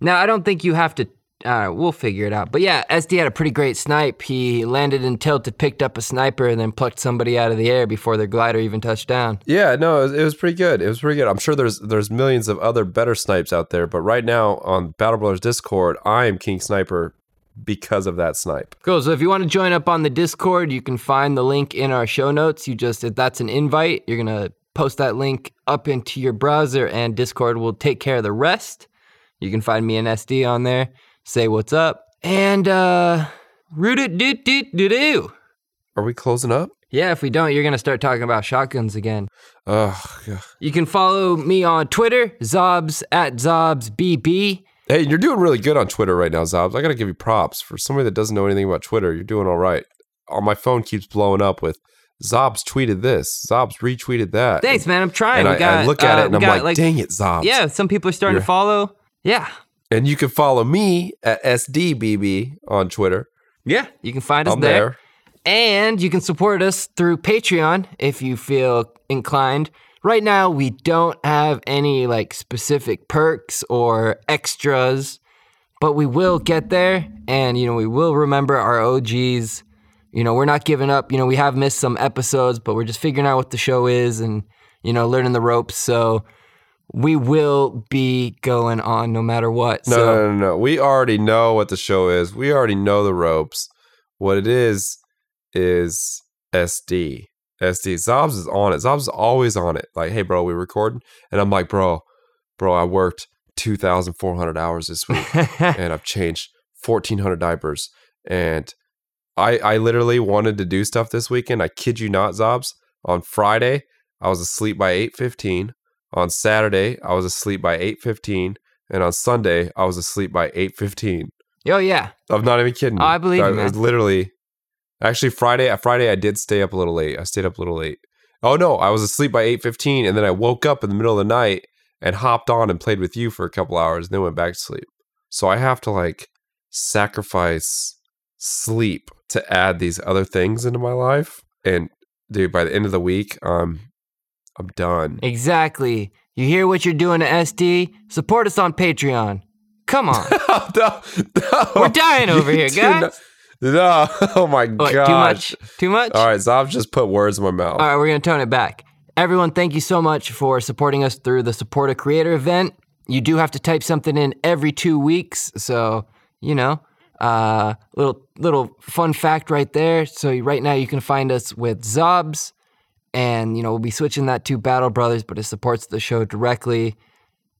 now I don't think you have to. Uh, we'll figure it out. But yeah, Essdii had a pretty great snipe. He landed and tilted, picked up a sniper, and then plucked somebody out of the air before their glider even touched down.
Yeah, no, it was, it was pretty good. It was pretty good. I'm sure there's there's millions of other better snipes out there, but right now on Battle Brothers Discord, I am King Sniper because of that snipe.
Cool. So if you want to join up on the Discord, you can find the link in our show notes. You just if that's an invite, you're gonna post that link up into your browser, and Discord will take care of the rest. You can find me and Essdii on there. Say what's up, and uh, root it doo doo doo doo.
Are we closing up?
Yeah, if we don't, you're gonna start talking about shotguns again.
Ugh. God.
You can follow me on Twitter, Xobbes at ZobsBB.
Hey, you're doing really good on Twitter right now, Xobbes. I gotta give you props for somebody that doesn't know anything about Twitter. You're doing all right. On my phone keeps blowing up with Xobbes tweeted this, Xobbes retweeted that.
Thanks, man. I'm trying.
And I,
got,
I look at
uh,
it and I'm
got,
like, dang it, Xobbes.
Yeah, some people are starting
You're-
to follow. Yeah,
And you can follow me at SDBB on Twitter.
yeah. You can find us
I'm
there.
there.
And you can support us through Patreon if you feel inclined. Right now, we don't have any like specific perks or extras, but we will get there. And, you know, we will remember our OGs. You know, we're not giving up. You know, we have missed some episodes, but we're just figuring out what the show is and, you know, learning the ropes. So we will be going on no matter what.
No,
so,
no, no, no. We already know what the show is. We already know the ropes. What it is is Essdii. Essdii. Xobbes is on it. Xobbes is always on it. Like, hey, bro, we recording? And I'm like, bro, bro, I worked 2,400 hours this week and I've changed 1,400 diapers. And I, I literally wanted to do stuff this weekend. I kid you not, Xobbes. On Friday, I was asleep by 8.15. On Saturday, I was asleep by 8.15. And on Sunday, I was asleep by 8.15.
oh, yeah.
I'm not even kidding.
I believe
I
you,
was
man.
literally actually Friday. Friday, I did stay up a little late. I stayed up a little late. Oh no, I was asleep by eight fifteen, and then I woke up in the middle of the night and hopped on and played with you for a couple hours, and then went back to sleep. So I have to like sacrifice sleep to add these other things into my life. And dude, by the end of the week, um, I'm done.
Exactly. You hear what you're doing to Essdii? Support us on Patreon. Come on.
no, no.
We're dying over
You
here, guys.
not- no, oh my god.
too much? Too much?
All right, Zob just put words in my mouth.
All right, we're going to tone it back. Everyone, thank you so much for supporting us through the Support a Creator event. You do have to type something in every two weeks. So, you know, uh, little little fun fact right there. So right now you can find us with Xobbes and you know we'll be switching that to Battle Brothers, but it supports the show directly.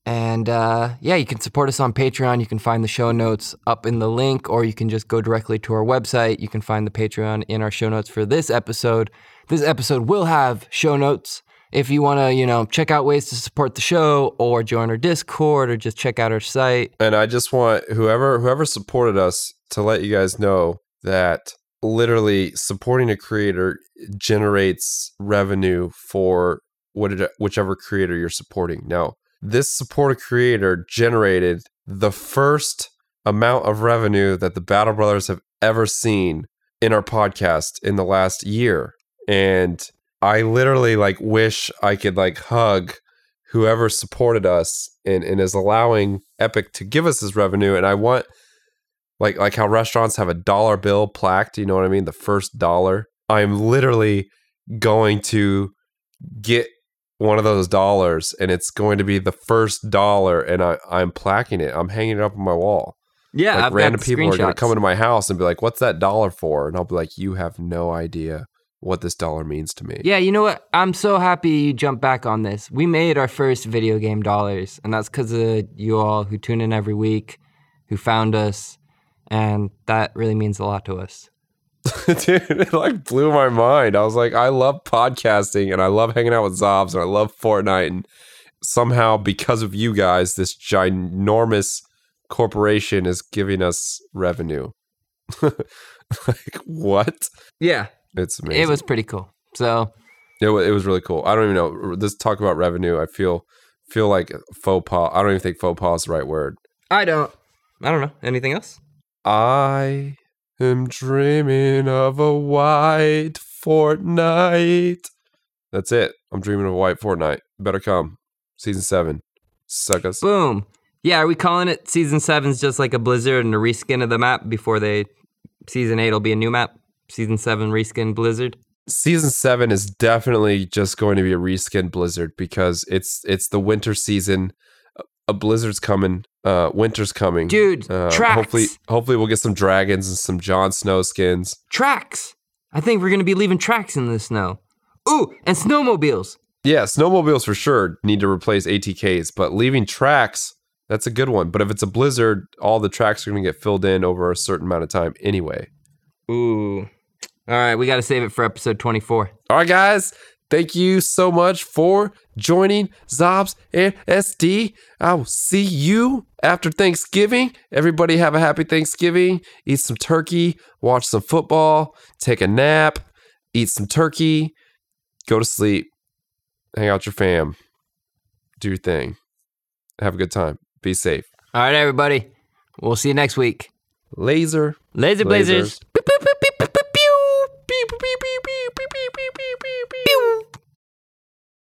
And uh, yeah, you can support us on Patreon. You can find the show notes up in the link, or you can just go directly to our website. You can find the Patreon in our show notes for this episode. This episode will have show notes. If you want to, you know, check out ways to support the show, or join our Discord, or just check out our site.
And I just want whoever whoever supported us to let you guys know that literally supporting a creator generates revenue for what it, whichever creator you're supporting. Now, this support a creator generated the first amount of revenue that the Battle Brothers have ever seen in our podcast in the last year. And I literally like wish I could like hug whoever supported us and, and is allowing Epic to give us this revenue. And I want like like how restaurants have a dollar bill plaqued, you know what I mean? The first dollar. I'm literally going to get one of those dollars and it's going to be the first dollar and I, I'm plaquing it. I'm hanging it up on my wall.
Yeah,
like
I've
random people are gonna come into my house and be like, "What's that dollar for?" And I'll be like, "You have no idea what this dollar means to me."
Yeah, you know what? I'm so happy you jumped back on this. We made our first video game dollars, and that's because of you all who tune in every week, who found us, and that really means a lot to us.
Dude, it like blew my mind. I was like, I love podcasting and I love hanging out with Xobbes and I love Fortnite. And somehow, because of you guys, this ginormous corporation is giving us revenue. like, what?
Yeah,
It's amazing.
it was pretty cool. So
It, wa- it was really cool. I don't even know. Let's talk about revenue, I feel feel like faux pas. I don't even think faux pas is the right word.
I don't, I don't know anything else.
I am dreaming of a white Fortnite. That's it. I'm dreaming of a white Fortnite. Better come. Season seven. Suck us.
Boom. Yeah, are we calling it season seven's just like a Blizzard and a reskin of the map before they season eight will be a new map? Season seven reskin Blizzard.
Season seven is definitely just going to be a reskin Blizzard because it's it's the winter season. A- blizzard's coming. Uh, winter's coming.
Dude,
Uh,
tracks.
hopefully, hopefully we'll get some dragons and some Jon Snow skins.
Tracks. I think we're gonna be leaving tracks in the snow. Ooh, and snowmobiles.
Yeah, snowmobiles for sure need to replace ATKs, but leaving tracks, that's a good one. But if it's a blizzard, all the tracks are going to get filled in over a certain amount of time anyway.
Ooh. All right, we got to save it for episode 24.
All right, guys, thank you so much for joining Xobbes and Essdii. I will see you after Thanksgiving. Everybody have a happy Thanksgiving. Eat some turkey, watch some football, take a nap, eat some turkey, go to sleep, hang out with your fam, do your thing. Have a good time. Be safe.
All right, everybody. We'll see you next week.
Laser.
Laser Blazers.
Lasers.
Beep, beep, beep.